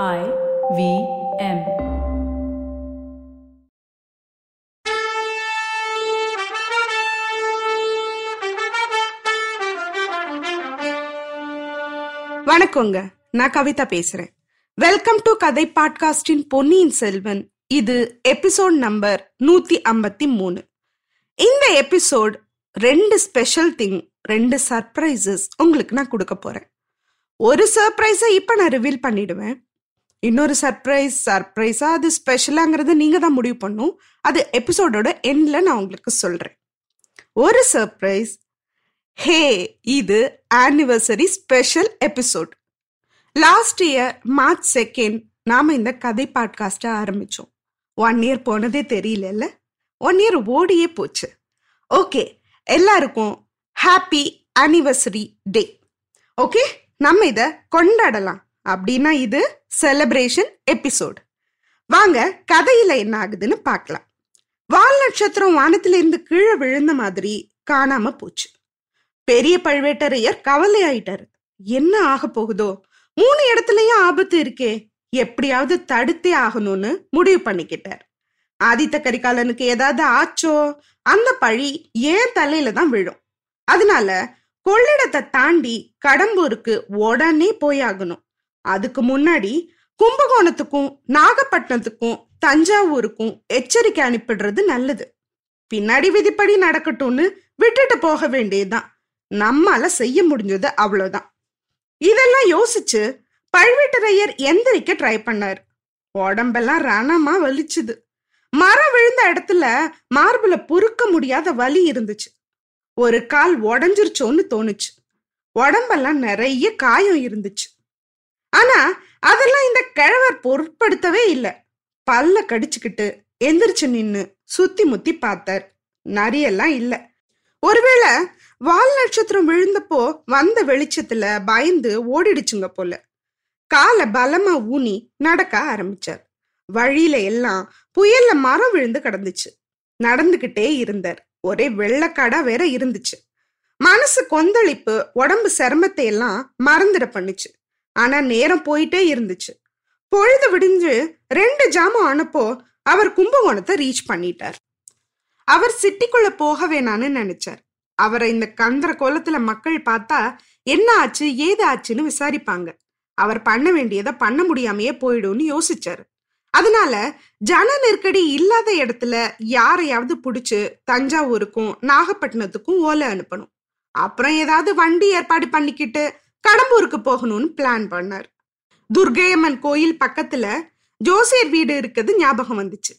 I V M. வணக்கங்க. நான் கவிதா பேசுறேன். வெல்கம் டு கதை பாட்காஸ்டின் பொன்னியின் செல்வன். இது எபிசோட் நம்பர் நூத்தி ஐம்பத்தி மூணு. இந்த எபிசோட் ரெண்டு ஸ்பெஷல் திங் ரெண்டு சர்ப்ரைசஸ் உங்களுக்கு நான் கொடுக்க போறேன். ஒரு சர்ப்ரைஸை இப்போ நான் ரிவீல் பண்ணிடுவேன். இன்னொரு சர்ப்ரைஸ் சர்ப்ரைஸா அது ஸ்பெஷலாங்கிறது நீங்க தான் முடிவு பண்ணும். அது எபிசோடோட எண்ட்ல நான் உங்களுக்கு சொல்றேன். ஒரு சர்ப்ரைஸ் ஹே இது anniversary special episode last year March second நாம இந்த கதை பாட்காஸ்ட ஆரம்பிச்சோம். ஒன் இயர் போனதே தெரியலல்ல? ஒன் இயர் ஓடியே போச்சு. ஓகே எல்லாருக்கும் ஹாப்பி ஆனிவர்சரி டே ஓகே நம்ம இதை கொண்டாடலாம். அப்படின்னா இது செலிப்ரேஷன் எபிசோட் வாங்க கதையில என்ன ஆகுதுன்னு பார்க்கலாம். வால் நட்சத்திரம் வானத்திலிருந்து கீழே விழுந்த மாதிரி காணாம போச்சு. பெரிய பழுவேட்டரையர் கவலை ஆயிட்டாரு என்ன ஆக போகுதோ? மூணு இடத்துலயும் ஆபத்து இருக்கே. எப்படியாவது தடுத்தே ஆகணும்னு முடிவு பண்ணிக்கிட்டார். ஆதித்த கரிகாலனுக்கு ஏதாவது ஆச்சோ? அந்த பழி ஏன் தலையில தான் விழும்? அதனால கொள்ளிடத்தை தாண்டி கடம்பூருக்கு உடனே போயாகணும். அதுக்கு முன்னாடி கும்பகோணத்துக்கும் நாகப்பட்டினத்துக்கும் தஞ்சாவூருக்கும் எச்சரிக்கை அனுப்பிடுறது நல்லது. பின்னாடி விதிப்படி நடக்கட்டும்னு விட்டுட்டு போக வேண்டியதுதான். நம்மால செய்ய முடிஞ்சது அவ்வளவுதான். இதெல்லாம் யோசிச்சு பழுவேட்டரையர் எந்திரிக்க ட்ரை பண்ணார். உடம்பெல்லாம் ரணமா வலிச்சுது. மரம் விழுந்த இடத்துல மார்புல பொறுக்க முடியாத வலி இருந்துச்சு. ஒரு கால் உடஞ்சிருச்சோன்னு தோணுச்சு. உடம்பெல்லாம் நிறைய காயம் இருந்துச்சு. ஆனா அதெல்லாம் இந்த கிழவர் பொருட்படுத்தவே இல்லை. பல்ல கடிச்சுக்கிட்டு எந்திரிச்சு நின்னு சுத்தி முத்தி பார்த்தார். நரியெல்லாம் இல்ல. ஒருவேளை வால் நட்சத்திரம் விழுந்தப்போ வந்த வெளிச்சத்துல பயந்து ஓடிடுச்சுங்க போல. காலை பலமா ஊனி நடக்க ஆரம்பிச்சார். வழியில எல்லாம் புயல்ல மரம் விழுந்து கிடந்துச்சு. நடந்துகிட்டே இருந்தார். ஒரே வெள்ளக்காடா வேற இருந்துச்சு. மனசு கொந்தளிப்பு உடம்பு சிரமத்தை எல்லாம் மறந்துட பண்ணுச்சு. ஆனா நேரம் போயிட்டே இருந்துச்சு. பொழுது விடிஞ்சு ரெண்டு ஜாமம் ஆனப்போ அவர் கும்பகோணத்தை ரீச் பண்ணிட்டார். அவர் சிட்டிக்குள்ள போக வேணான்னு நினைச்சார். அவரை இந்த கந்தர கோலத்துல மக்கள் பார்த்தா என்ன ஆச்சு ஏது ஆச்சுன்னு விசாரிப்பாங்க. அவர் பண்ண வேண்டியதை பண்ண முடியாமையே போயிடும்னு யோசிச்சாரு. அதனால ஜன நெருக்கடி இல்லாத இடத்துல யாரையாவது பிடிச்சு தஞ்சாவூருக்கும் நாகப்பட்டினத்துக்கும் ஓலை அனுப்பணும். அப்புறம் ஏதாவது வண்டி ஏற்பாடு பண்ணிக்கிட்டு கடம்பூருக்கு போகணும்னு பிளான் பண்ணார். துர்கையம்மன் கோயில் பக்கத்துல ஜோசியர் வீடு இருக்குது ஞாபகம் வந்துச்சு.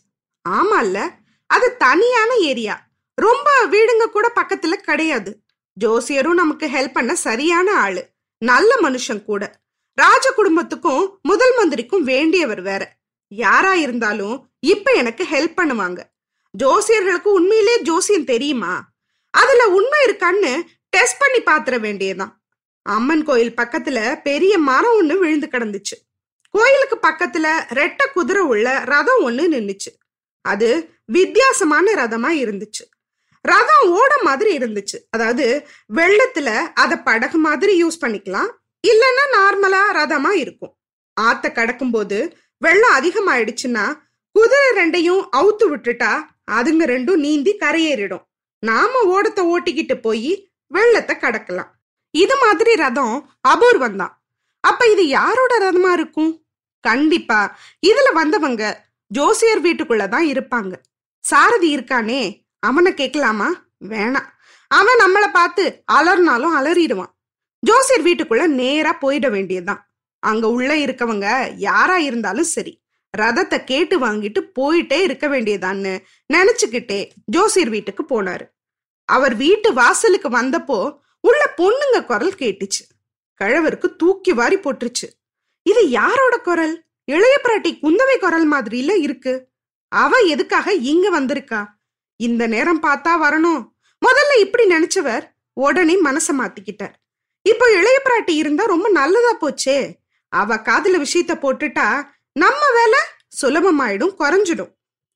ஆமால்ல அது தனியான ஏரியா. ரொம்ப வீடுங்க கூட பக்கத்துல கிடையாது. ஜோசியரும் நமக்கு ஹெல்ப் பண்ண சரியான ஆளு. நல்ல மனுஷன் கூட. ராஜ குடும்பத்துக்கும் முதல் மந்திரிக்கும் வேண்டியவர் வேற. யாரா இருந்தாலும் இப்ப எனக்கு ஹெல்ப் பண்ணுவாங்க. ஜோசியர்களுக்கு உண்மையிலே ஜோசியம் தெரியுமா? அதுல உண்மை இருக்கான்னு டெஸ்ட் பண்ணி பாத்திர வேண்டியதான் அம்மன் கோயில் பக்கத்துல பெரிய மரம் ஒண்ணு விழுந்து கிடந்துச்சு. கோயிலுக்கு பக்கத்துல ரெட்ட குதிரை உள்ள ரதம் ஒண்ணு நின்னுச்சு. அது வித்தியாசமான ரதமா இருந்துச்சு. ரதம் ஓட மாதிரி இருந்துச்சு. அதாவது வெள்ளத்துல அத படகு மாதிரி யூஸ் பண்ணிக்கலாம். இல்லைன்னா நார்மலா ரதமா இருக்கும். ஆத்த கடக்கும் போது வெள்ளம் அதிகமாயிடுச்சுன்னா குதிரை ரெண்டையும் அவுத்து விட்டுட்டா அதுங்க ரெண்டும் நீந்தி கரையேறிடும். நாம ஓடத்தை ஓட்டிக்கிட்டு போய் வெள்ளத்தை கடக்கலாம். இது மாதிரி ரதம் அபூர்வம் தான் அப்ப இது யாரோட ரதமா இருக்கும்? கண்டிப்பா இதுல வந்தவங்க ஜோசியர் வீட்டுக்குள்ளதான் இருப்பாங்க. சாரதி இருக்கானே அவனை கேட்கலாமா? வேணாம். அவன் நம்மளை பார்த்து அலர்னாலும் அலறிடுவான். ஜோசியர் வீட்டுக்குள்ள நேரா போயிட வேண்டியதுதான். அங்க உள்ள இருக்கவங்க யாரா இருந்தாலும் சரி ரதத்தை கேட்டு வாங்கிட்டு போயிட்டே இருக்க வேண்டியதான்னு நினைச்சுக்கிட்டே ஜோசியர் வீட்டுக்கு போனாரு. அவர் வீட்டு வாசலுக்கு வந்தப்போ உள்ள பொண்ணுங்க குரல் கேட்டுச்சு. கழவருக்கு தூக்கி வாரி போட்டுருச்சு. இது யாரோட குரல்? இளைய பிராட்டி குந்தவை குரல் மாதிரில இருக்கு. அவ எதுக்காக இங்க வந்திருக்கா? இந்த நேரம் பார்த்தா வரணும். முதல்ல இப்படி நினைச்சவர் உடனே மனச மாத்திக்கிட்டார். இப்போ இளைய பிராட்டி இருந்தா ரொம்ப நல்லதா போச்சே. அவ காதுல விஷயத்த போட்டுட்டா நம்ம வேலை சுலபமாயிடும் குறைஞ்சிடும்.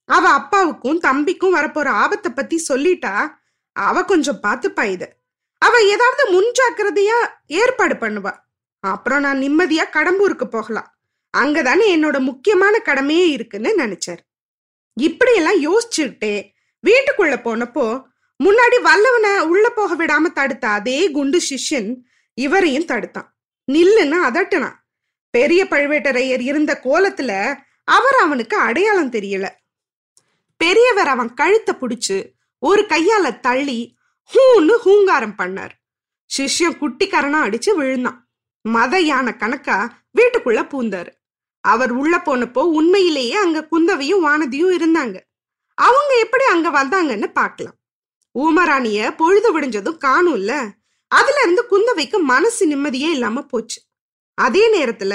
அவ அப்பாவுக்கும் தம்பிக்கும் வரப்போற ஆபத்தை பத்தி சொல்லிட்டா அவ கொஞ்சம் பார்த்துப்பா இத. அவ ஏதாவது முன்ஜாக்கிரதையா ஏற்பாடு பண்ணுவா. அப்புறம் நான் நிம்மதியா கடம்பூருக்கு போகலாம். அங்கதானே என்னோட முக்கியமான கடமையே இருக்குன்னு நினைச்சாரு. இப்படியெல்லாம் யோசிச்சுக்கிட்டே வீட்டுக்குள்ள போனப்போ முன்னாடி வல்லவனை உள்ள போக விடாம தடுத்த அதே குண்டு சிஷ்யன் இவரையும் தடுத்தான். நில்லுன்னு அதட்டுனான். பெரிய பழுவேட்டரையர் இருந்த கோலத்துல அவர் அவனுக்கு அடையாளம் தெரியல. பெரியவர் அவன் கழுத்தை பிடிச்சு ஒரு கையால தள்ளி ஹூன்னு ஹூங்காரம் பண்ணார். சிஷ்யம் குட்டிக்காரனா அடிச்சு விழுந்தான். மத யானை கணக்கா வீட்டுக்குள்ள பூந்தாரு. அவர் உள்ள போனப்போ உண்மையிலேயே அங்க குந்தவையும் வானதியும் இருந்தாங்க. அவங்க எப்படி அங்க வந்தாங்கன்னு பார்க்கலாம். ஊமராணிய பொழுது விடிஞ்சதும் காணும்ல அதுல இருந்து குந்தவைக்கு மனசு நிம்மதியே இல்லாம போச்சு. அதே நேரத்துல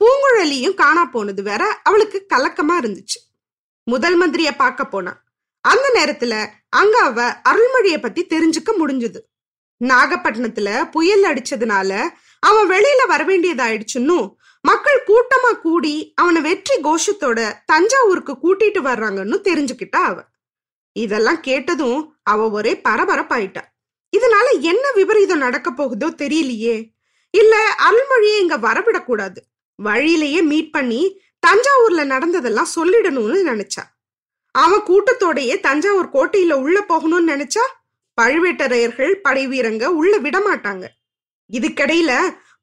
பூங்குழலியும் காணா போனது வேற அவளுக்கு கலக்கமா இருந்துச்சு. முதல் மந்திரிய பார்க்க போனா அந்த நேரத்துல அங்க அவ அருள்மொழிய பத்தி தெரிஞ்சுக்க முடிஞ்சது. நாகப்பட்டினத்துல புயல் அடிச்சதுனால அவன் வெளியில வர வேண்டியதாயிடுச்சுன்னும் மக்கள் கூட்டமா கூடி அவனை வெற்றி கோஷத்தோட தஞ்சாவூருக்கு கூட்டிட்டு வர்றாங்கன்னு தெரிஞ்சுக்கிட்டா அவ. இதெல்லாம் கேட்டதும் அவ ஒரே பரபரப்பாயிட்டா. இதனால என்ன விபரீதம் நடக்க போகுதோ தெரியலையே. இல்ல அருள்மொழியை இங்க வரவிடக்கூடாது. வழியிலேயே மீட் பண்ணி தஞ்சாவூர்ல நடந்ததெல்லாம் சொல்லிடணும்னு நினைச்சா. அவன் கூட்டத்தோடையே தஞ்சாவூர் கோட்டையில உள்ள போகணும்னு நினைச்சா பழுவேட்டரையர்கள் படை வீரங்க உள்ள விடமாட்டாங்க. இதுக்கிடையில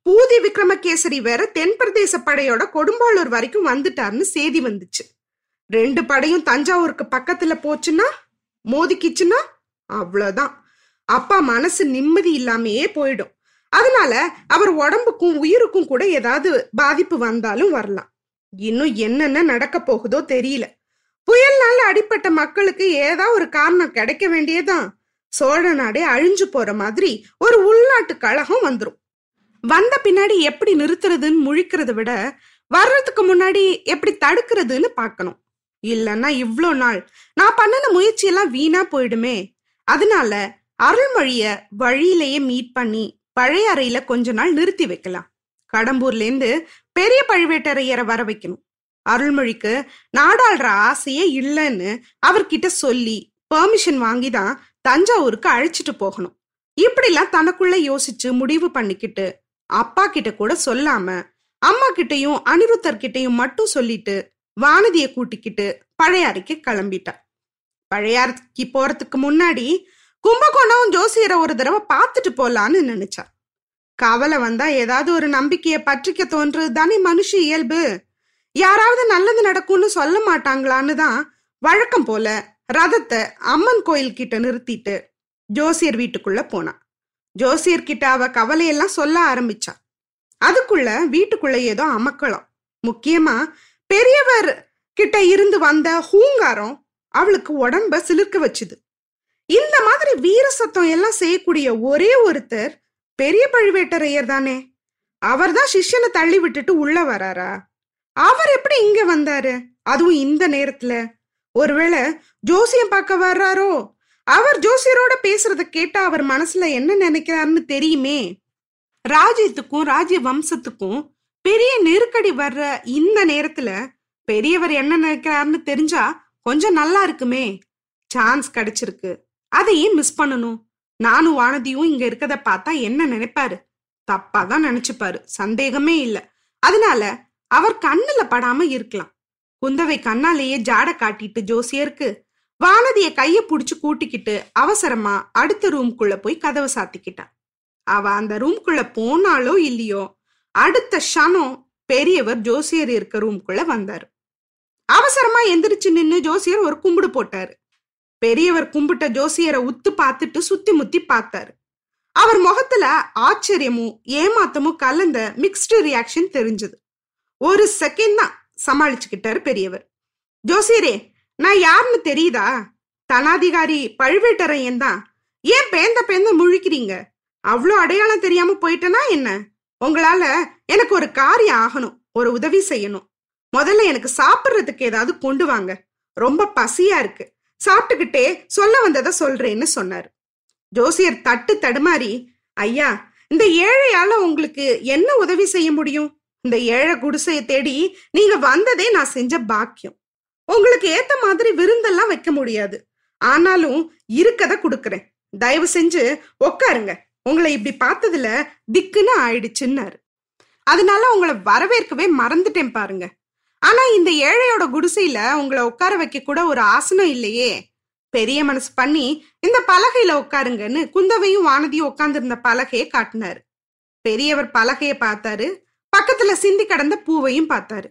பூதி விக்ரமகேசரி வேற தென் பிரதேச படையோட கொடும்பாளூர் வரைக்கும் வந்துட்டாருன்னு செய்தி வந்துச்சு. ரெண்டு படையும் தஞ்சாவூருக்கு பக்கத்துல போச்சுன்னா மோதிக்கிச்சுன்னா அவ்வளோதான் அப்பா மனசு நிம்மதி இல்லாமையே போயிடும். அதனால அவர் உடம்புக்கும் உயிருக்கும் கூட ஏதாவது பாதிப்பு வந்தாலும் வரலாம். இன்னும் என்னென்ன நடக்க போகுதோ தெரியல. புயல்னால அடிப்பட்ட மக்களுக்கு ஏதா ஒரு காரணம் கிடைக்க வேண்டியதான் சோழ நாடே அழிஞ்சு போற மாதிரி ஒரு உள்நாட்டு கழகம் வந்துடும் வந்த பின்னாடி எப்படி நிறுத்துறதுன்னு முழிக்கிறத விட வர்றதுக்கு முன்னாடி எப்படி தடுக்கிறதுன்னு பார்க்கணும். இல்லைன்னா இவ்வளோ நாள் நான் பண்ணின முயற்சியெல்லாம் வீணா போயிடுமே. அதனால அருள்மொழிய வழியிலேயே மீட் பண்ணி பழைய அறையில கொஞ்ச நாள் நிறுத்தி வைக்கலாம். கடம்பூர்லேருந்து பெரிய பழுவேட்டரையரை வர வைக்கணும். அருள்மொழிக்கு நாடாளுற ஆசையே இல்லைன்னு அவர்கிட்ட சொல்லி பெர்மிஷன் வாங்கி தான் தஞ்சாவூருக்கு அழைச்சிட்டு போகணும். இப்படிலாம் தனக்குள்ள யோசிச்சு முடிவு பண்ணிக்கிட்டு அப்பா கிட்ட கூட சொல்லாம அம்மா கிட்டையும் அனிருத்தர் மட்டும் சொல்லிட்டு வானதியை கூட்டிக்கிட்டு பழையாறைக்கு கிளம்பிட்டா பழையாறைக்கு போறதுக்கு முன்னாடி கும்பகோணம் ஜோசியரை ஒரு தடவை பார்த்துட்டு போலான்னு நினைச்சா கவலை வந்தா ஏதாவது ஒரு நம்பிக்கையை பற்றிக்க தோன்று தானே மனுஷ இயல்பு. யாராவது நல்லது நடக்கும்னு சொல்ல மாட்டாங்களான்னு தான் வழக்கம் போல ரதத்தை அம்மன் கோயில் கிட்ட நிறுத்திட்டு ஜோசியர் வீட்டுக்குள்ள போனா. ஜோசியர் கிட்ட அவ கவலையெல்லாம் சொல்ல ஆரம்பிச்சா. அதுக்குள்ள வீட்டுக்குள்ள ஏதோ அமக்களம் முக்கியமா பெரியவர் கிட்ட இருந்து வந்த ஹூங்காரம் அவளுக்கு உடம்ப சிலிர்க்க வச்சுது. இந்த மாதிரி வீர சத்தம் எல்லாம் செய்யக்கூடிய ஒரே ஒருத்தர் பெரிய பழுவேட்டரையர் தானே. அவர்தான் சிஷ்யனை தள்ளி விட்டுட்டு உள்ள வராரா? அவர் எப்படி இங்க வந்தாரு? அதுவும் இந்த நேரத்துல. ஒருவேளை ஜோசியம் பார்க்க வர்றாரோ? அவர் ஜோசியரோட பேசுறத கேட்டா அவர் மனசுல என்ன நினைக்கிறாருன்னு தெரியுமே. ராஜ்யத்துக்கும் ராஜ்ய வம்சத்துக்கும் பெரிய நெருக்கடி வர்ற இந்த நேரத்துல பெரியவர் என்ன நினைக்கிறாருன்னு தெரிஞ்சா கொஞ்சம் நல்லா இருக்குமே. சான்ஸ் கிடைச்சிருக்கு. அதையும் மிஸ் பண்ணணும்? நானும் வானதியும் இங்க இருக்கத பார்த்தா என்ன நினைப்பாரு? தப்பா தான் நினைச்சுப்பாரு. சந்தேகமே இல்லை. அதனால அவர் கண்ணுல படாம இருக்கலாம். குந்தவை கண்ணாலேயே ஜாட காட்டிட்டு ஜோசியருக்கு வானதிய கைய புடிச்சு கூட்டிக்கிட்டு அவசரமா அடுத்த ரூம்குள்ள போய் கதவை சாத்திக்கிட்டா அவ அந்த ரூம்குள்ள போனாலோ இல்லையோ அடுத்த ஷனம் பெரியவர் ஜோசியர் இருக்க ரூம்குள்ள வந்தாரு. அவசரமா எந்திரிச்சு நின்னு ஜோசியர் ஒரு கும்பிடு போட்டாரு. பெரியவர் கும்பிட்ட ஜோசியரை உத்து பார்த்துட்டு சுத்தி முத்தி பார்த்தாரு. அவர் முகத்துல ஆச்சரியமும் ஏமாத்தமும் கலந்த மிக்ஸ்டு ரியாக்ஷன் தெரிஞ்சது. ஒரு செகண்ட் தான் சமாளிச்சுக்கிட்டாரு பெரியவர். ஜோசியரே நான் யாருன்னு தெரியுதா? தனாதிகாரி பழுவேட்டரையன் தான். ஏன் பேந்த பேந்த முழிக்கிறீங்க? அவ்வளோ அடையாளம் தெரியாம போயிட்டனா என்ன? உங்களால எனக்கு ஒரு காரியம் ஆகணும் ஒரு உதவி செய்யணும். முதல்ல எனக்கு சாப்பிட்றதுக்கு ஏதாவது கொண்டு வாங்க. ரொம்ப பசியா இருக்கு. சாப்பிட்டுக்கிட்டே சொல்ல வந்ததை சொல்றேன்னு சொன்னார். ஜோசியர் தட்டு தடுமாறி ஐயா இந்த ஏழையால உங்களுக்கு என்ன உதவி செய்ய முடியும்? இந்த ஏழை குடிசைய தேடி நீங்க வந்ததே நான் செஞ்ச பாக்கியம். உங்களுக்கு ஏத்த மாதிரி விருந்தெல்லாம் வைக்க முடியாது. ஆனாலும் இருக்கத கொடுக்குறேன். தயவு செஞ்சு உக்காருங்க. உங்களை இப்படி பார்த்ததுல திக்குன்னு ஆயிடுச்சுன்னாரு. அதனால உங்களை வரவேற்கவே மறந்துட்டேன் பாருங்க. ஆனா இந்த ஏழையோட குடிசையில உங்களை உட்கார வைக்க கூட ஒரு ஆசனம் இல்லையே. பெரிய மனசு பண்ணி இந்த பலகையில உட்காருங்கன்னு குந்தவையும் வானதியும் உட்கார்ந்திருந்த பலகையை காட்டினாரு. பெரியவர் பலகையை பார்த்தாரு. பக்கத்துல சிந்தி கடந்த பூவையும் பார்த்தாரு.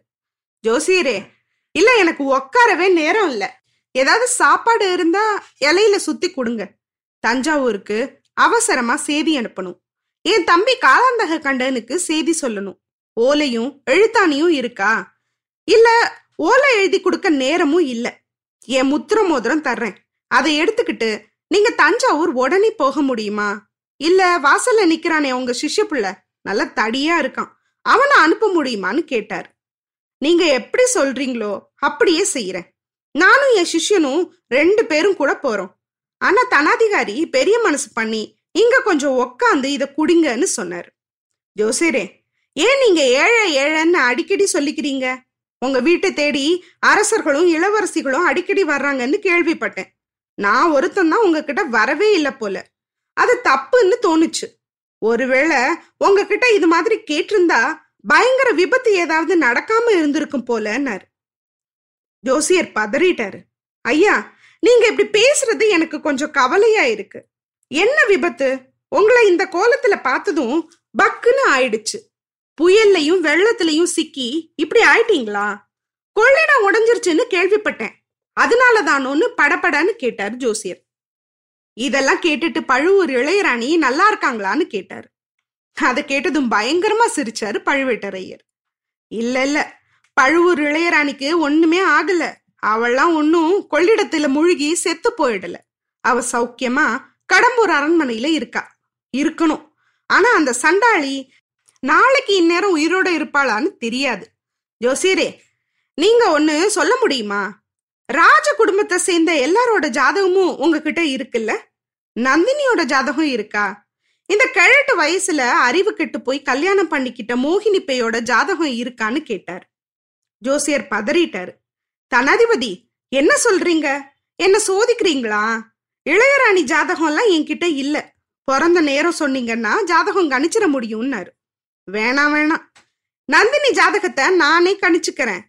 ஜோசியரே இல்ல எனக்கு உட்காரவே நேரம் இல்ல. ஏதாவது சாப்பாடு இருந்தா இலையில சுத்தி கொடுங்க. தஞ்சாவூருக்கு அவசரமா செய்தி அனுப்பணும். என் தம்பி காலாந்தக கண்டனுக்கு செய்தி சொல்லணும். ஓலையும் எழுத்தாணியும் இருக்கா? இல்ல ஓலை எழுதி கொடுக்க நேரமும் இல்ல. என் முத்திர மோதிரம் தர்றேன். அதை எடுத்துக்கிட்டு நீங்க தஞ்சாவூர் உடனே போக முடியுமா? இல்ல வாசல்ல நிக்கிறானே உங்க சிஷ்ய புள்ள நல்ல தடியா இருக்கான். அவனை அனுப்ப முடியுமான்னு கேட்டார். நீங்க எப்படி சொல்றீங்களோ அப்படியே செய்யறேன் நானும் என் சிஷ்யனும் ரெண்டு பேரும் கூட போறோம். ஆனா தனாதிகாரி பெரிய மனசு பண்ணி இங்க கொஞ்சம் உக்காந்து இத குடிங்கன்னு சொன்னார். ஜோசியரே ஏன் நீங்க ஏழை ஏழைன்னு அடிக்கடி சொல்லிக்கிறீங்க? உங்க வீட்டை தேடி அரசர்களும் இளவரசிகளும் அடிக்கடி வர்றாங்கன்னு கேள்விப்பட்டேன். நான் ஒருத்தன் தான் உங்ககிட்ட வரவே இல்லை போல. அது தப்புன்னு தோணுச்சு. ஒருவேளை உங்ககிட்ட இது மாதிரி கேட்டிருந்தா பயங்கர விபத்து ஏதாவது நடக்காம இருந்திருக்கும் போலன்னாரு. ஜோசியர் பதறிட்டாரு. ஐயா நீங்க இப்படி பேசுறது எனக்கு கொஞ்சம் கவலையா இருக்கு. என்ன விபத்து? உங்களை இந்த கோலத்துல பார்த்ததும் பக்குன்னு ஆயிடுச்சு. புயல்லையும் வெள்ளத்திலையும் சிக்கி இப்படி ஆயிட்டீங்களா? கொள்ளிடம் உடஞ்சிருச்சுன்னு கேள்விப்பட்டேன். அதனாலதான் ஒன்னு படப்படன்னு கேட்டார் ஜோசியர். இதெல்லாம் கேட்டுட்டு பழுவூர் இளையராணி நல்லா இருக்காங்களான்னு கேட்டாரு. அதை கேட்டதும் பயங்கரமா சிரிச்சாரு பழுவேட்டரையர். இல்ல இல்ல பழுவூர் இளையராணிக்கு ஒண்ணுமே ஆகல. அவள்லாம் ஒன்னும் கொள்ளிடத்துல முழுகி செத்து போயிடல. அவ சௌக்கியமா கடம்பூர் அரண்மனையில இருக்கா. இருக்கணும். ஆனா அந்த சண்டாளி நாளைக்கு இந்நேரம் உயிரோட இருப்பாளான்னு தெரியாது. ஜோசியரே நீங்க ஒன்னு சொல்ல முடியுமா? ராஜ குடும்பத்தை சேர்ந்த எல்லாரோட ஜாதகமும் உங்ககிட்ட இருக்குல்ல? நந்தினியோட ஜாதகம் இருக்கா? இந்த கிழட்டு வயசுல அறிவு கெட்டு போய் கல்யாணம் பண்ணிக்கிட்ட மோகினி பேயோட ஜாதகம் இருக்கான்னு கேட்டார். ஜோசியர் பதறிட்டாரு. தனாதிபதி என்ன சொல்றீங்க? என்ன சோதிக்கிறீங்களா? இளையராணி ஜாதகம் எல்லாம் என்கிட்ட இல்ல. பிறந்த நேரம் சொன்னீங்கன்னா ஜாதகம் கணிச்சிட முடியும்னாரு. வேணாம் வேணாம். நந்தினி ஜாதகத்தை நானே கணிச்சுக்கிறேன்.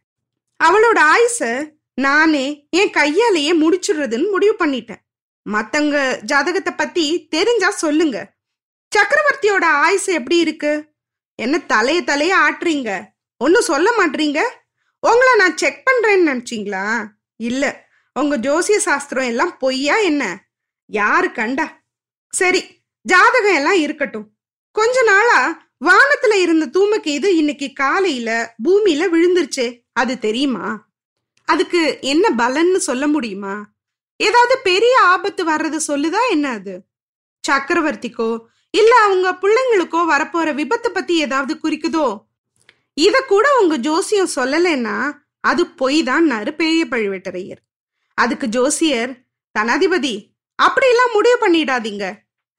அவளோட ஆயுச நானே என் கையாலேயே முடிச்சிடுறதுன்னு முடிவு பண்ணிட்டேன். மத்தவங்க ஜாதகத்தை பத்தி தெரிஞ்சா சொல்லுங்க. சக்கரவர்த்தியோட ஆயுசு எப்படி இருக்கு? என்ன தலைய தலைய ஆட்டுறீங்க? ஒன்னும் சொல்ல மாட்டீங்க? உங்களை நான் செக் பண்றேன்னு நினைச்சிங்களா? இல்ல உங்க ஜோசிய சாஸ்திரம் எல்லாம் பொய்யா என்ன? யாரு கண்டா? சரி ஜாதகம் எல்லாம் இருக்கட்டும். கொஞ்ச நாளா வானத்துல இருந்த தூமக்கேது இன்னைக்கு காலையில பூமியில விழுந்துருச்சு அது தெரியுமா? அதுக்கு என்ன பலன்னு சொல்ல முடியுமா? ஏதாவது பெரிய ஆபத்து வர்றது சொல்லுதா என்ன அது? சக்கரவர்த்திக்கோ இல்ல அவங்க பிள்ளைங்களுக்கோ வரப்போற விபத்தை பத்தி ஏதாவது குறிக்குதோ? இத கூட உங்க ஜோசியம் சொல்லலைன்னா அது பொய் தான் பெரிய பழுவேட்டரையர். அதுக்கு ஜோசியர் தனாதிபதி அப்படியெல்லாம் முடிவு பண்ணிடாதீங்க.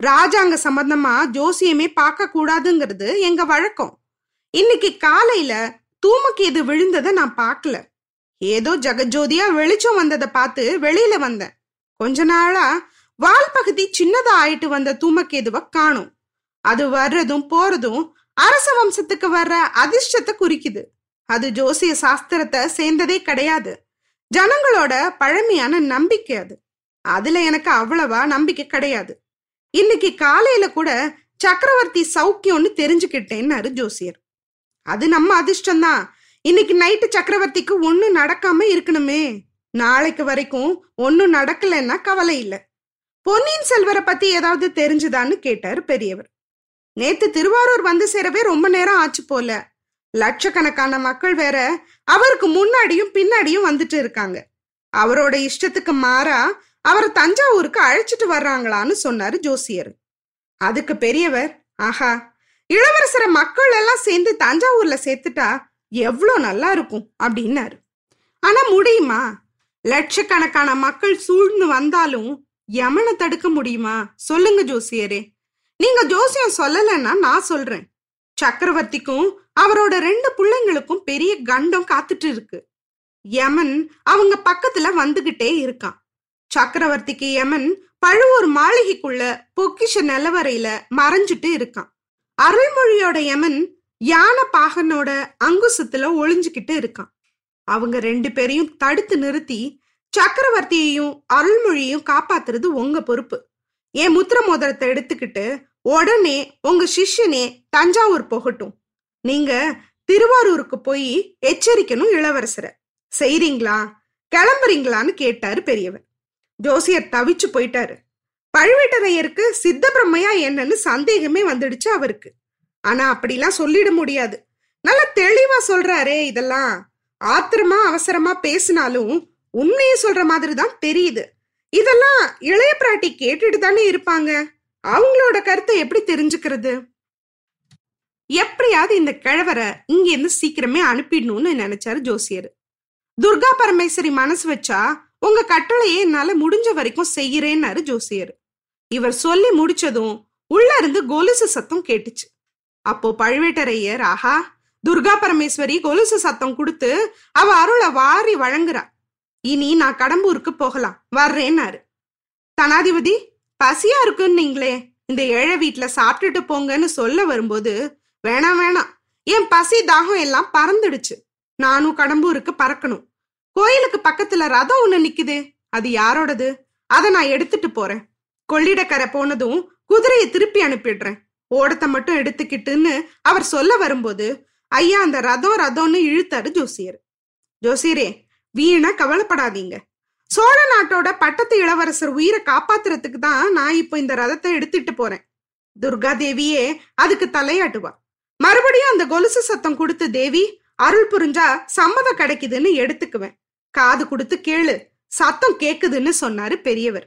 ராஜாங்க சம்பந்தமா ஜோசியமே பார்க்க கூடாதுங்கிறது எங்க வழக்கம். இன்னைக்கு காலையில எது விழுந்ததை நான் பார்க்கல. ஏதோ ஜெகஜோதியா வெளிச்சம் வந்ததை பார்த்து வெளியில வந்தேன். கொஞ்ச நாளா வால் பகுதி சின்னதா ஆயிட்டு வந்த தூமக்கேதுவை காணும். அது வர்றதும் போறதும் அரச வம்சத்துக்கு வர்ற அதிர்ஷ்டத்தை குறிக்குது. அது ஜோசிய சாஸ்திரத்தை சேர்ந்ததே கிடையாது. ஜனங்களோட பழமையான நம்பிக்கை அது. அதுல எனக்கு அவ்வளவா நம்பிக்கை கிடையாது. இன்னைக்கு காலையில கூட சக்கரவர்த்தி சௌக்கியம்னு தெரிஞ்சுக்கிட்டேன்னாரு ஜோசியர். அது நம்ம அதிர்ஷ்டம்தான். இன்னைக்கு நைட்டு சக்கரவர்த்திக்கு ஒன்னும் நடக்காம இருக்கணுமே. நாளைக்கு வரைக்கும் ஒன்னும் நடக்கலைன்னா கவலை இல்லை. பொன்னியின் செல்வரை பத்தி ஏதாவது தெரிஞ்சுதான்னு கேட்டார் பெரியவர். நேத்து திருவாரூர் வந்து சேரவே ரொம்ப நேரம் ஆச்சு போல. லட்சக்கணக்கான மக்கள் வேற அவருக்கு முன்னாடியும் பின்னாடியும் வந்துட்டு இருக்காங்க. அவரோட இஷ்டத்துக்கு மாறா அவரை தஞ்சாவூருக்கு அழைச்சிட்டு வர்றாங்களான்னு சொன்னாரு ஜோசியர். அதுக்கு பெரியவர் ஆஹா இளவரசரை மக்கள் எல்லாம் சேர்ந்து தஞ்சாவூர்ல சேர்த்துட்டா எவ்வளோ நல்லா இருக்கும் அப்படின்னாரு. ஆனா முடியுமா? லட்சக்கணக்கான மக்கள் சூழ்ந்து வந்தாலும் யமனை தடுக்க முடியுமா? சொல்லுங்க ஜோசியரே. நீங்க ஜோசியம் சொல்லலைன்னா நான் சொல்றேன். சக்கரவர்த்திக்கும் அவரோட ரெண்டு பிள்ளைங்களுக்கும் பெரிய கண்டம் காத்துட்டு இருக்கு. யமன் அவங்க பக்கத்துல வந்துகிட்டே இருக்கான். சக்கரவர்த்திக்கு யமன் பழுவூர் மாளிகைக்குள்ள பொக்கிஷ நிலவரையில மறைஞ்சிட்டு இருக்கான். அருள்மொழியோட யமன் யானை பாகனோட அங்குசத்துல ஒளிஞ்சுக்கிட்டு இருக்கான். அவங்க ரெண்டு பேரையும் தடுத்து நிறுத்தி சக்கரவர்த்தியையும் அருள்மொழியையும் காப்பாத்துறது உங்க பொறுப்பு. என் முத்திர மோதிரத்தை எடுத்துக்கிட்டு உடனே உங்க சிஷ்யனே தஞ்சாவூர் போகட்டும். நீங்க திருவாரூருக்கு போய் எச்சரிக்கணும் இளவரசரை. செய்றீங்களா? கிளம்புறீங்களான்னு கேட்டாரு பெரியவர். ஜோசியர் தவிச்சு போயிட்டாரு. பழுவேட்டரையருக்கு சித்த பிரம்மையா என்னன்னு சந்தேகமே வந்துடுச்சு அவருக்கு. ஆனா அப்படிலாம் சொல்லிட முடியாது. நல்லா தெளிவா சொல்றாரே இதெல்லாம். ஆத்திரமா அவசரமா பேசினாலும் உண்மையை சொல்ற மாதிரி தான் தெரியுது. இதெல்லாம் இளைய பிராட்டி கேட்டுட்டு தானே இருப்பாங்க. அவங்களோட கருத்தை எப்படி தெரிஞ்சுக்கிறது? எப்படியாவது இந்த கிழவரை இங்கேருந்து சீக்கிரமே அனுப்பிடணும்னு நினைச்சாரு ஜோசியர். துர்கா பரமேஸ்வரி மனசு வச்சா உங்க கட்டளையே என்னால முடிஞ்ச வரைக்கும் செய்யறேன்னாரு ஜோசியர். இவர் சொல்லி முடிச்சதும் உள்ள இருந்து கொலுசு சத்தம் கேட்டுச்சு. அப்போ பழுவேட்டரையர் ஆஹா துர்கா பரமேஸ்வரி கொலுசு சத்தம் கொடுத்து அவ அருளை வாரி வழங்குறா இனி நான் கடம்பூருக்கு போகலாம் வர்றேன்னாரு. தனாதிபதி பசியா இருக்குன்னீங்களே இந்த ஏழை வீட்டுல சாப்பிட்டுட்டு போங்கன்னு சொல்ல வரும்போது வேணாம் வேணாம் என் பசி தாகம் எல்லாம் பறந்துடுச்சு. நானும் கடம்பூருக்கு பறக்கணும். கோயிலுக்கு பக்கத்துல ரதம் ஒண்ணு நிக்குது அது யாரோடது? அதை நான் எடுத்துட்டு போறேன். கொள்ளிடக்கரை போனதும் குதிரையை திருப்பி அனுப்பிடுறேன். ஓடத்தை மட்டும் எடுத்துக்கிட்டுன்னு அவர் சொல்ல வரும்போது ஐயா அந்த ரதம் ரதம்னு இழுத்தாரு ஜோசியர். ஜோசியரே வீணா கவலைப்படாதீங்க. சோழ நாட்டோட பட்டத்து இளவரசர் உயிரை காப்பாத்துறதுக்கு தான் நான் இப்போ இந்த ரதத்தை எடுத்துட்டு போறேன். துர்கா தேவியே அதுக்கு தலையாட்டுவா. மறுபடியும் அந்த கொலுசு சத்தம் கொடுத்து தேவி அருள் புரிஞ்சா சம்மதம் கிடைக்குதுன்னு எடுத்துக்குவேன். காது கொடுத்து கேளு. சத்தம் கேக்குதுன்னு சொன்னாரு பெரியவர்.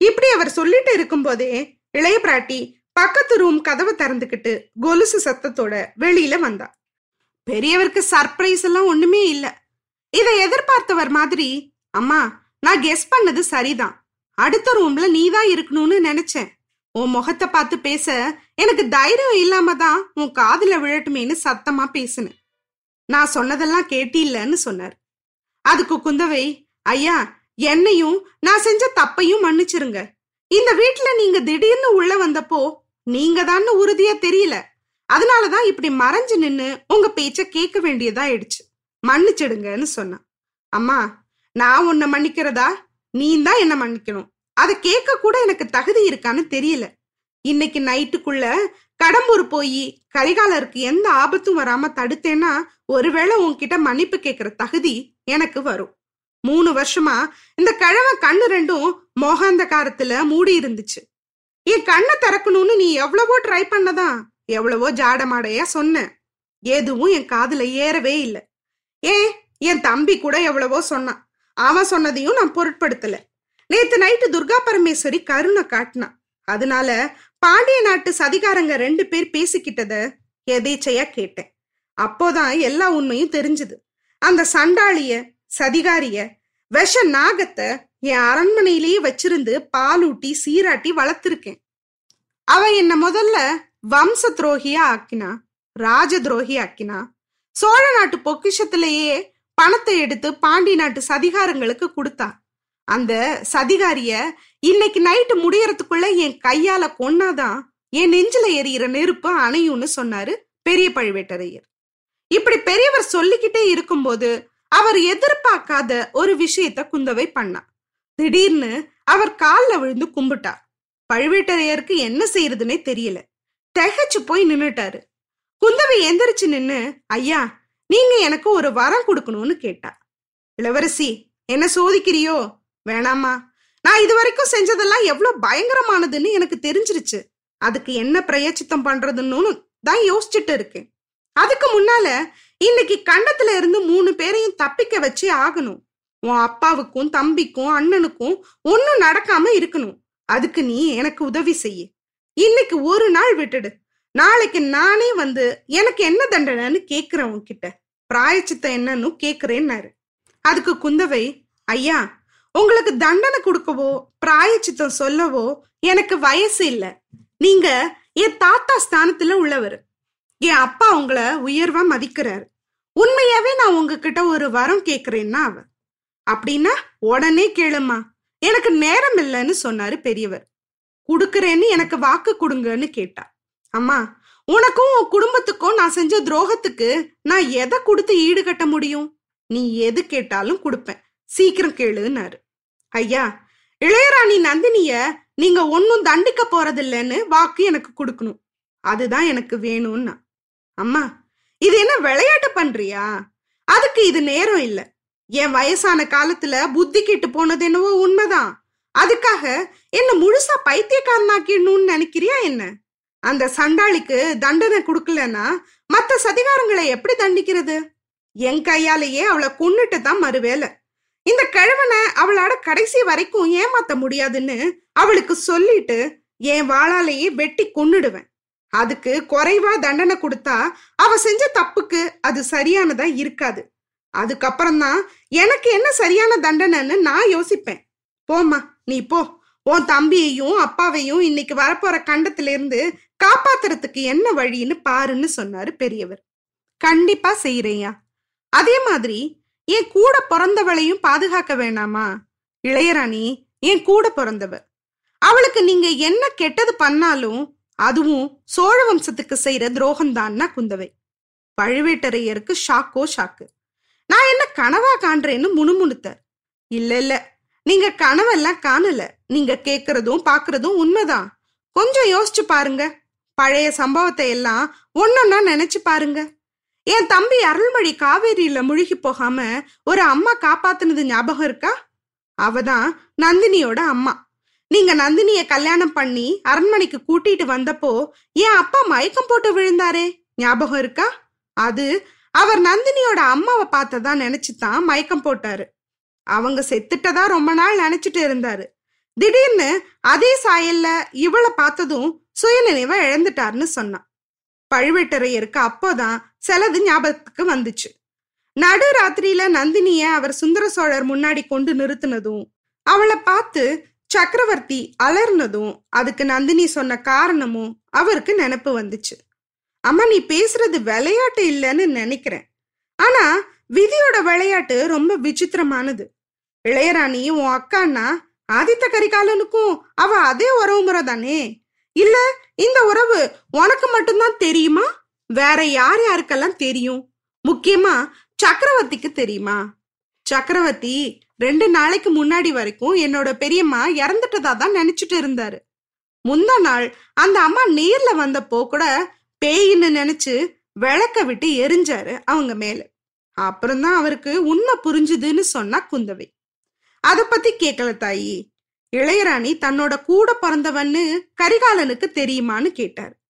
இப்படி அவர் சொல்லிட்டு இருக்கும்போதே இளைய பிராட்டி பக்கத்து ரூம் கதவை திறந்துக்கிட்டு கொலுசு சத்தத்தோட வெளியில வந்தா. பெரியவருக்கு சர்ப்ரைஸ் எல்லாம் ஒண்ணுமே இல்ல. இதை எதிர்பார்த்தவர் மாதிரி அம்மா நான் கெஸ் பண்ணது சரிதான். அடுத்த ரூம்ல நீ தான் இருக்கணும்னு நினைச்சேன். உன் முகத்தை பார்த்து பேச எனக்கு தைரியம் இல்லாம தான் உன் காதுல விழட்டுமேன்னு சத்தமா பேசினேன். நான் சொன்னதெல்லாம் கேட்டில்லன்னு சொன்னார். அதுக்கு குந்தவை ஐயா என்னையும் நான் செஞ்ச தப்பையும் மன்னிச்சிருங்க. இந்த வீட்டுல நீங்க திடீர்னு உள்ள வந்தப்போ நீங்க தான் உறுதியா தெரியல. அதனாலதான் இப்படி மறைஞ்சு நின்னு உங்க பேச்ச கேட்க வேண்டியதா ஆயிடுச்சு மன்னிச்சிடுங்கன்னு சொன்னான். அம்மா நான் உன்னை மன்னிக்கிறதா? நீ தான் என்ன மன்னிக்கணும். அதை கேட்க கூட எனக்கு தகுதி இருக்கான்னு தெரியல. இன்னைக்கு நைட்டுக்குள்ள கடம்பூர் போய் கரிகாலருக்கு எந்த ஆபத்தும் வராம தடுத்தேன்னா ஒருவேளை உன்கிட்ட மன்னிப்பு கேட்கிற தகுதி எனக்கு வரும். மூணு வருஷமா இந்த கிழமை கண்ணு ரெண்டும் மோகாந்தகாரத்துல மூடி இருந்துச்சு என் கண்ணை திறக்கணும்னு நீ எவ்வளவோ ட்ரை பண்ணதான் எவ்வளவோ ஜாடமாடையா சொன்ன. எதுவும் என் காதுல ஏறவே இல்லை. ஏன் என் தம்பி கூட எவ்வளவோ சொன்னான். அவன் சொன்னதையும் நான் பொருட்படுத்தல. நேத்து நைட்டு துர்கா பரமேஸ்வரி கருணை காட்டினான் அதனால பாண்டிய நாட்டு சதிகாரங்க ரெண்டு பேர் பேசிக்கிட்டத எதேச்சையா கேட்டேன். அப்போதான் எல்லா உண்மையும் தெரிஞ்சுது. அந்த சண்டாளிய சதிகாரிய விஷ நாகத்தை என் அரண்மனையிலேயே வச்சிருந்து பாலூட்டி சீராட்டி வளர்த்திருக்கேன். அவ என்ன முதல்ல வம்ச துரோகியா ஆக்கினா ராஜ துரோகி ஆக்கினா சோழ நாட்டு பொக்கிஷத்திலேயே பணத்தை எடுத்து பாண்டி நாட்டு சதிகாரங்களுக்கு கொடுத்தா. அந்த சதிகாரிய இன்னைக்கு நைட்டு முடியறதுக்குள்ள என் கையால கொன்னாதான் என் நெஞ்சில எரியிற நெருப்பு அணையும்னு சொன்னாரு பெரிய பழுவேட்டரையர். இப்படி பெரியவர் சொல்லிக்கிட்டே இருக்கும்போது அவர் எதிர்பார்க்காத ஒரு விஷயத்த குந்தவை பண்ணா. திடீர்னு அவர் காலில் விழுந்து கும்பிட்டார். பழுவேட்டரையருக்கு என்ன செய்யறதுன்னே தெரியல. திகைச்சு போய் நின்னுட்டாரு. குந்தவை எந்திரிச்சு நின்னு ஐயா நீங்க எனக்கு ஒரு வரம் கொடுக்கணும்னு கேட்டா. இளவரசி என்ன சோதிக்கிறியோ? வேணாமா நான் இது வரைக்கும் செஞ்சதெல்லாம் எவ்வளவு பயங்கரமானதுன்னு எனக்கு தெரிஞ்சிருச்சு. அதுக்கு என்ன பிரயச்சித்தம் பண்றதுன்னு தான் யோசிச்சுட்டு இருக்கேன். அதுக்கு முன்னால இன்னைக்கு கண்டத்துல இருந்து மூணு பேரையும் தப்பிக்க வச்சே ஆகணும். உன் அப்பாவுக்கும் தம்பிக்கும் அண்ணனுக்கும் ஒன்னும் நடக்காம இருக்கணும். அதுக்கு நீ எனக்கு உதவி செய்ய. இன்னைக்கு ஒரு நாள் விட்டுடு. நாளைக்கு நானே வந்து எனக்கு என்ன தண்டனைன்னு கேக்குறேன் உன்கிட்ட. பிராயச்சித்த என்னன்னு கேக்குறேன்னாரு அதுக்கு குந்தவை ஐயா உங்களுக்கு தண்டனை கொடுக்கவோ பிராயச்சித்தம் சொல்லவோ எனக்கு வயசு இல்லை. நீங்க என் தாத்தா ஸ்தானத்துல உள்ளவர். என் அப்பா உங்களை உயர்வா மதிக்கிறாரு. உண்மையாவே நான் உங்ககிட்ட ஒரு வரம் கேக்குறேன்னா அவர் அப்படின்னா உடனே கேளுமா எனக்கு நேரம் இல்லைன்னு சொன்னாரு பெரியவர். கொடுக்குறேன்னு எனக்கு வாக்கு கொடுங்கன்னு கேட்டா அம்மா உனக்கும் உன் குடும்பத்துக்கும் நான் செஞ்ச துரோகத்துக்கு நான் எதை கொடுத்து ஈடுகட்ட முடியும்? நீ எது கேட்டாலும் கொடுப்பேன். சீக்கிரம் கேளுன்னாரு. ஐயா இளையராணி நந்தினிய நீங்க ஒன்னும் தண்டிக்க போறதில்லைன்னு வாக்கு எனக்கு கொடுக்கணும். அதுதான் எனக்கு வேணும்னா. அம்மா இது என்ன விளையாட்டு பண்றியா? அதுக்கு இது நேரம் இல்லை. என் வயசான காலத்துல புத்தி கெட்டு போனது என்னவோ உண்மைதான். அதுக்காக என்ன முழுசா பைத்தியக்காரனாக்கிடணும்னு நினைக்கிறியா என்ன? அந்த சண்டாளிக்கு தண்டனை கொடுக்கலன்னா மத்த சதிகாரங்களை எப்படி தண்டிக்கிறது? என் கையாலேயே அவளை கொன்னுட்டு தான் மறுவேலை. இந்த கிழவனை அவளோட கடைசி வரைக்கும் ஏமாத்த முடியாதுன்னு அவளுக்கு சொல்லிட்டு என் வாளாலேயே வெட்டி கொன்னுடுவேன். அதுக்கு குறைவா தண்டனை கொடுத்தா அவ செஞ்ச தப்புக்கு அது சரியானதா இருக்காது. அதுக்கப்புறம் தான் எனக்கு என்ன சரியான தண்டனைன்னு நான் யோசிப்பேன். போம்மா நீ போ. உன் தம்பியையும் அப்பாவையும் இன்னைக்கு வரப்போற கண்டத்திலிருந்து காப்பாத்துறதுக்கு என்ன வழின்னு பாருன்னு சொன்னாரு பெரியவர். கண்டிப்பா செய்யறேயா அதே மாதிரி என் கூட பிறந்தவளையும் பாதுகாக்க வேணாமா? இளையராணி என் கூட பிறந்தவ. அவளுக்கு நீங்க என்ன கெட்டது பண்ணாலும் அதுவும் சோழ வம்சத்துக்கு செய்யற துரோகம்தான்னா குந்தவை. பழுவேட்டரையருக்கு ஷாக்கோ ஷாக்கு. நான் என்ன கனவா காண்றேன்னு முணுமுணுத்தார். இல்ல இல்ல. நீங்க கனவெல்லாம் காணல. நீங்க கேக்குறதும் பாக்குறதும் உண்மைதான். கொஞ்சம் யோசிச்சு பாருங்க. பழைய சம்பவத்தை எல்லாம் ஒன்னொன்னா நினைச்சு பாருங்க. என் தம்பி அருள்மொழி காவேரியில முழுகி போகாம ஒரு அம்மா காப்பாத்துனது ஞாபகம் இருக்கா? அவதான் நந்தினியோட அம்மா. நீங்க நந்தினிய கல்யாணம் பண்ணி அரண்மனைக்கு கூட்டிட்டு வந்தப்போ என் அப்பா மயக்கம் போட்டு விழுந்தாரே. ஞாபகம் இருக்கா? அது அவர் நந்தினியோட அம்மாவை பார்த்ததா நினைச்சுதான் மயக்கம் போட்டாரு. அவங்க செத்துட்டதா ரொம்ப நாள் நினைச்சிட்டு இருந்தாரு. திடீர்னு அதே சாயல்ல இவளை பார்த்ததும் சுயநினைவை இழந்துட்டாருன்னு சொன்னான். பழுவேட்டரையருக்கு அப்போதான் சிலது ஞாபகத்துக்கு வந்துச்சு. நடு ராத்திரியில நந்தினிய அவர் சுந்தர சோழர் முன்னாடி கொண்டு நிறுத்தினதும் அவளை பார்த்து சக்கரவர்த்தி அலர்னதும் அதுக்கு நந்தினி சொன்ன காரணமும் அவருக்கு நினப்பு வந்துச்சு. அம்மா நீ பேசுறது விளையாட்டு இல்லைன்னு நினைக்கிறேன். ஆனா விதியோட விளையாட்டு ரொம்ப விசித்திரமானது. இளையராணி உன் அக்கான்னா ஆதித்த கரிகாலனுக்கும் அவ அதே உறவு முறை தானே? இல்ல இந்த உறவு உனக்கு மட்டும்தான் தெரியுமா? வேற யார் யாருக்கெல்லாம் தெரியும்? முக்கியமா சக்கரவர்த்திக்கு தெரியுமா? சக்கரவர்த்தி ரெண்டு நாளைக்கு முன்னாடி வரைக்கும் என்னோட பெரியம்மா இறந்துட்டதா தான் நினைச்சிட்டு இருந்தாரு. முந்தா நாள் அந்த அம்மா நேர்ல வந்தப்போ கூட பேயின்னு நினைச்சு விளக்க விட்டு எரிஞ்சாரு அவங்க மேல. அப்புறம்தான் அவருக்கு உண்மை புரிஞ்சுதுன்னு சொன்னா குந்தவை. அத பத்தி கேட்கல தாயி. இளையராணி தன்னோட கூட பிறந்தவன்னு கரிகாலனுக்கு தெரியுமான்னு கேட்டார்.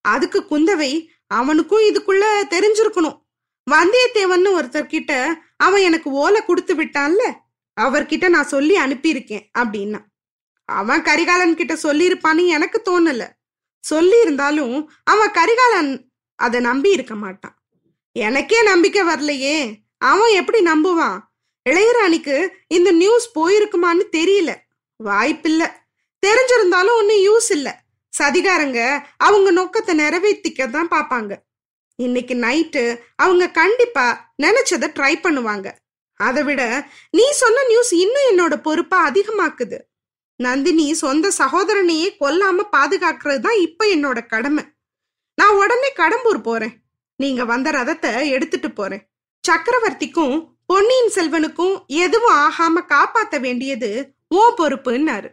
அதுக்கு குந்தவை அவனுக்கும் இதுக்குள்ள தெரிஞ்சிருக்கணும். வந்தியத்தேவன் ஒருத்தர் கிட்ட அவன் எனக்கு ஓலை கொடுத்து விட்டான்ல அவர்கிட்ட நான் சொல்லி அனுப்பியிருக்கேன் அப்படின்னா. அவன் கரிகாலன் கிட்ட சொல்லியிருப்பான்னு எனக்கு தோணல. சொல்லி இருந்தாலும் அவன் கரிகாலன் அதை நம்பி இருக்க மாட்டான். எனக்கே நம்பிக்கை வரலையே. அவன் எப்படி நம்புவான்? இளையராணிக்கு இந்த நியூஸ் போயிருக்குமான்னு தெரியல. வாய்ப்பில்ல. தெரிஞ்சிருந்தாலும் ஒன்றும் யூஸ் இல்லை. சதிகாரங்க அவங்க நோக்கத்தை நிறைவேற்றிக்க தான் பார்ப்பாங்க. இன்னைக்கு நைட்டு அவங்க கண்டிப்பா நினைச்சதை ட்ரை பண்ணுவாங்க. அதை விட நீ சொன்ன நியூஸ் இன்னும் என்னோட பொறுப்பா அதிகமாக்குது. நந்தினி சொந்த சகோதரனையே கொல்லாம பாதுகாக்கிறது தான் இப்ப என்னோட கடமை. நான் உடனே கடம்பூர் போறேன். நீங்க வந்த ரதத்தை எடுத்துட்டு போறேன். சக்கரவர்த்திக்கும் பொன்னியின் செல்வனுக்கும் எதுவும் ஆகாம காப்பாத்த வேண்டியது ஓ பொறுப்புன்னாரு.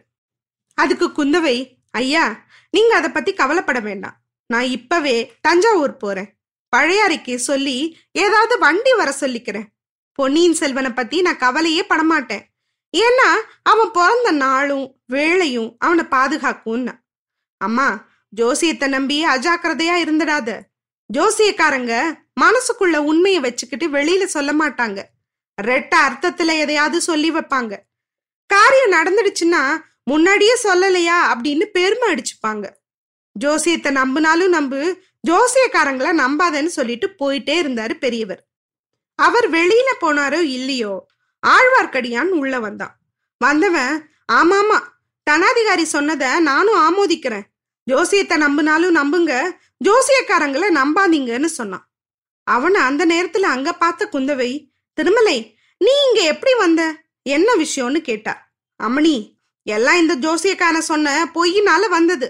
அதுக்கு குந்தவை ஐயா நீங்க அதை பத்தி கவலைப்பட வேண்டாம். நான் இப்பவே தஞ்சாவூர் போறேன். பழையாறைக்கு சொல்லி ஏதாவது வண்டி வர சொல்லிக்கிறேன். பொன்னியின் செல்வனை பத்தி நான் கவலையே படமாட்டேன். ஏன்னா அவன் பிறந்த நாளும் வேளையும் அவனை பாதுகாக்கும்னா. அம்மா ஜோசியத்தை நம்பி அஜாக்கிரதையா இருந்துடாத. ஜோசியக்காரங்க மனசுக்குள்ள உண்மையை வச்சுக்கிட்டு வெளியில சொல்ல மாட்டாங்க. ரெட்ட அர்த்தத்துல எதையாவது சொல்லி வைப்பாங்க. காரியம் நடந்துடுச்சுன்னா முன்னாடியே சொல்லலையா அப்படின்னு பெருமை அடிச்சுப்பாங்க. ஜோசியத்தை நம்பினாலும் நம்பு ஜோசியக்காரங்கள நம்பாதன்னு சொல்லிட்டு போயிட்டே இருந்தாரு பெரியவர். அவர் வெளியில போனாரோ இல்லையோ ஆழ்வார்க்கடியான் உள்ள வந்தான். வந்தவன் ஆமாமா தனாதிகாரி சொன்னத நானும் ஆமோதிக்கிறேன். ஜோசியத்தை நம்பினாலும் நம்புங்க ஜோசியக்காரங்களை நம்பாதீங்கன்னு சொன்னான். அவனை அந்த நேரத்துல அங்க பார்த்த குந்தவை திருமலை நீ இங்க எப்படி வந்த? என்ன விஷயம்னு கேட்டா அம்மணி எல்லாம் இந்த ஜோசியக்காரன் சொன்ன பொய்யினால வந்தது.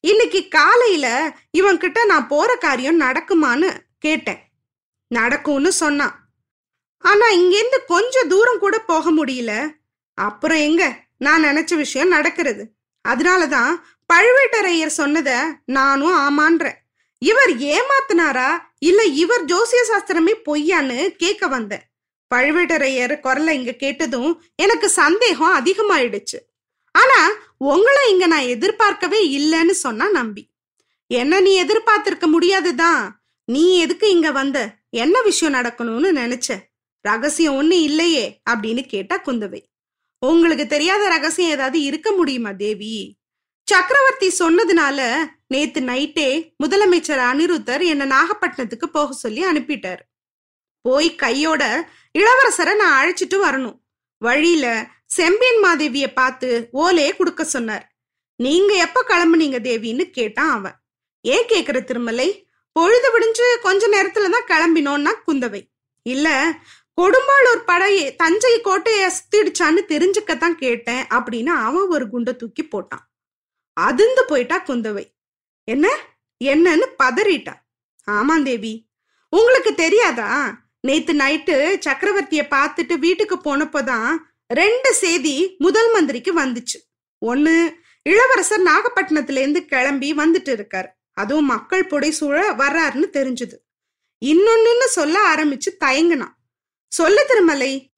இன்னைக்கு காலையில இவன்கிட்ட நான் போற காரியம் நடக்குமான்னு கேட்டேன். நடக்கும்னு சொன்னான். ஆனா இங்கேருந்து கொஞ்சம் தூரம் கூட போக முடியல. அப்புறம் எங்க? நான் நினைச்ச விஷயம் நடக்கிறது. அதனாலதான் பழுவேட்டரையர் சொன்னத நானும் ஆமான்றேன். இவர் ஏமாத்தினாரா? இல்ல இவர் ஜோசிய சாஸ்திரமே பொய்யான்னு கேட்க வந்தேன். பழுவேட்டரையர் குரலை இங்க கேட்டதும் எனக்கு சந்தேகம் அதிகமாயிடுச்சு. ஆனா உங்களை இங்க நான் எதிர்பார்க்கவே இல்லைன்னு சொன்னா நம்பி. என்ன நீ எதிர்பார்த்திருக்க முடியாதுதான். நீ எதுக்கு இங்க வந்த? என்ன விஷயம் நடக்கணும்னு நினைச்ச? ரகசியம் ஒண்ணு இல்லையே அப்படின்னு கேட்டா குந்தவை. உங்களுக்கு தெரியாத ரகசியம் ஏதாவது இருக்க முடியுமா தேவி? சக்கரவர்த்தி சொன்னதுனால நேத்து நைட்டே முதலமைச்சர் அனிருத்தர் என்ன நாகப்பட்டினத்துக்கு போக சொல்லி அனுப்பிட்டார். போய் கையோட இளவரசரை நான் அழைச்சிட்டு வரணும். வழியில செம்பியன் மாதேவிய பார்த்து ஓலையை கொடுக்க சொன்னார். நீங்க எப்ப கிளம்புனீங்க தேவின்னு கேட்டான் அவன். ஏன் கேக்குற திருமலை? பொழுது விடிஞ்சு கொஞ்ச நேரத்துல தான் கிளம்பினோன்னா குந்தவை. இல்ல கொடும்பாளூர் படையை தஞ்சை கோட்டையை சுத்திடுச்சான்னு தெரிஞ்சுக்கத்தான் கேட்டேன் அப்படின்னு அவன் ஒரு குண்டை தூக்கி போட்டான். அதிர்ந்து போயிட்டா குந்தவை. என்ன? என்னன்னு பதறிட்டா. ஆமாம் தேவி உங்களுக்கு தெரியாதா? நேத்து நைட்டு சக்கரவர்த்திய பார்த்துட்டு வீட்டுக்கு போனப்போதான் ரெண்டு செய்தி முதல் மந்திரிக்கு வந்துச்சு. ஒன்று இளவரசர் நாகப்பட்டினத்துல இருந்து கிளம்பி வந்துட்டு இருக்காரு. அதுவும் மக்கள் புடை சூழ வர்றாருன்னு தெரிஞ்சது. இன்னொன்னு சொல்ல ஆரம்பிச்சு தயங்கினான். சொல்ல திருமலை.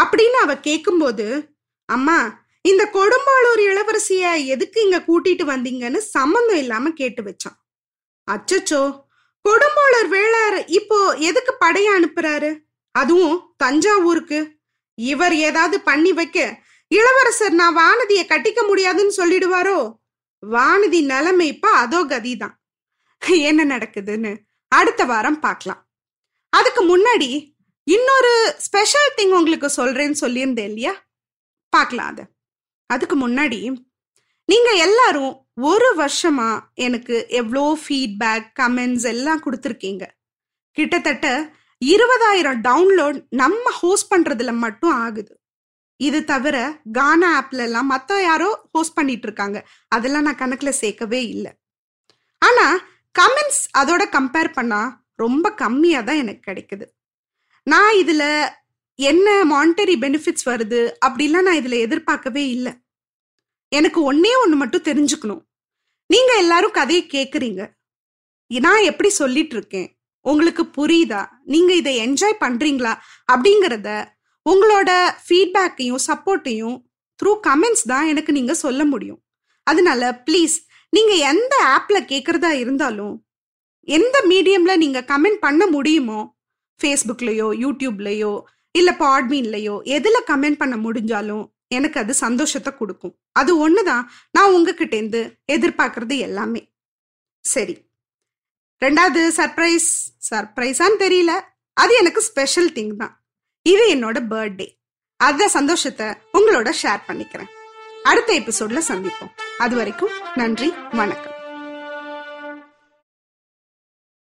அப்படின்னு அவ கேக்கும்போது அம்மா இந்த கொடும்பாளூர் இளவரசிய எதுக்கு இங்க கூட்டிட்டு வந்தீங்கன்னு சம்மந்தம் இல்லாம கேட்டு வச்சான். அச்சச்சோ கொடும்பாளூர் வேளார் இப்போ எதுக்கு படைய அனுப்புறாரு? அதுவும் தஞ்சாவூருக்கு. இவர் ஏதாவது பண்ணி வைக்க இளவரசர் நான் வானதியை கட்டிக்க முடியாதுன்னு சொல்லிடுவாரோ? வானதி நிலைமை இப்ப அதோ கதிதான். என்ன நடக்குதுன்னு அடுத்த வாரம் பார்க்கலாம். அதுக்கு முன்னாடி இன்னொரு ஸ்பெஷல் திங் உங்களுக்கு சொல்றேன்னு சொல்லியிருந்தேன் இல்லையா? பார்க்கலாம் அதை. அதுக்கு முன்னாடி நீங்க எல்லாரும் ஒரு வருஷமா எனக்கு எவ்வளோ ஃபீட்பேக் கமெண்ட்ஸ் எல்லாம் கொடுத்துருக்கீங்க. கிட்டத்தட்ட இருபதாயிரம் டவுன்லோட் நம்ம ஹோஸ்ட் பண்றதுல மட்டும் ஆகுது. இது தவிர கானா ஆப்ல எல்லாம் மற்ற யாரோ ஹோஸ்ட் பண்ணிட்டு இருக்காங்க. அதெல்லாம் நான் கணக்குல சேர்க்கவே இல்லை. ஆனா கமெண்ட்ஸ் அதோட கம்பேர் பண்ணா ரொம்ப கம்மியா தான் எனக்கு கிடைக்குது. நான் இதுல என்ன மானிட்டரி பெனிஃபிட்ஸ் வருது? அப்படிலாம் நான் இதுல எதிர்பார்க்கவே இல்லை. எனக்கு ஒன்னே ஒன்று மட்டும் தெரிஞ்சுக்கணும். நீங்க எல்லாரும் கதையை கேட்குறீங்க நான் எப்படி சொல்லிட்டு இருக்கேன்? உங்களுக்கு புரியுதா? நீங்க இதை என்ஜாய் பண்றீங்களா? அப்படிங்கிறத உங்களோட ஃபீட்பேக்கையும் சப்போர்ட்டையும் த்ரூ கமெண்ட்ஸ் தான் எனக்கு நீங்க சொல்ல முடியும். அதனால ப்ளீஸ் நீங்க எந்த ஆப்ல கேட்கறதா இருந்தாலும் எந்த மீடியம்ல நீங்க கமெண்ட் பண்ண முடியுமோ ஃபேஸ்புக்லேயோ யூடியூப்லேயோ இல்லை பாட்மீன்லேயோ எதில் கமெண்ட் பண்ண முடிஞ்சாலும் எனக்கு அது சந்தோஷத்தை கொடுக்கும். அது ஒன்று தான் நான் உங்ககிட்டேருந்து எதிர்பார்க்கறது எல்லாமே. சரி. ரெண்டாவது சர்ப்ரைஸ் சர்ப்ரைஸான்னு தெரியல. அது எனக்கு ஸ்பெஷல் திங் தான். இது என்னோட பர்த்டே அந்த சந்தோஷத்தை உங்களோட ஷேர் பண்ணிக்கிறேன். அடுத்த எபிசோட்ல சந்திப்போம். அது வரைக்கும் நன்றி. வணக்கம்.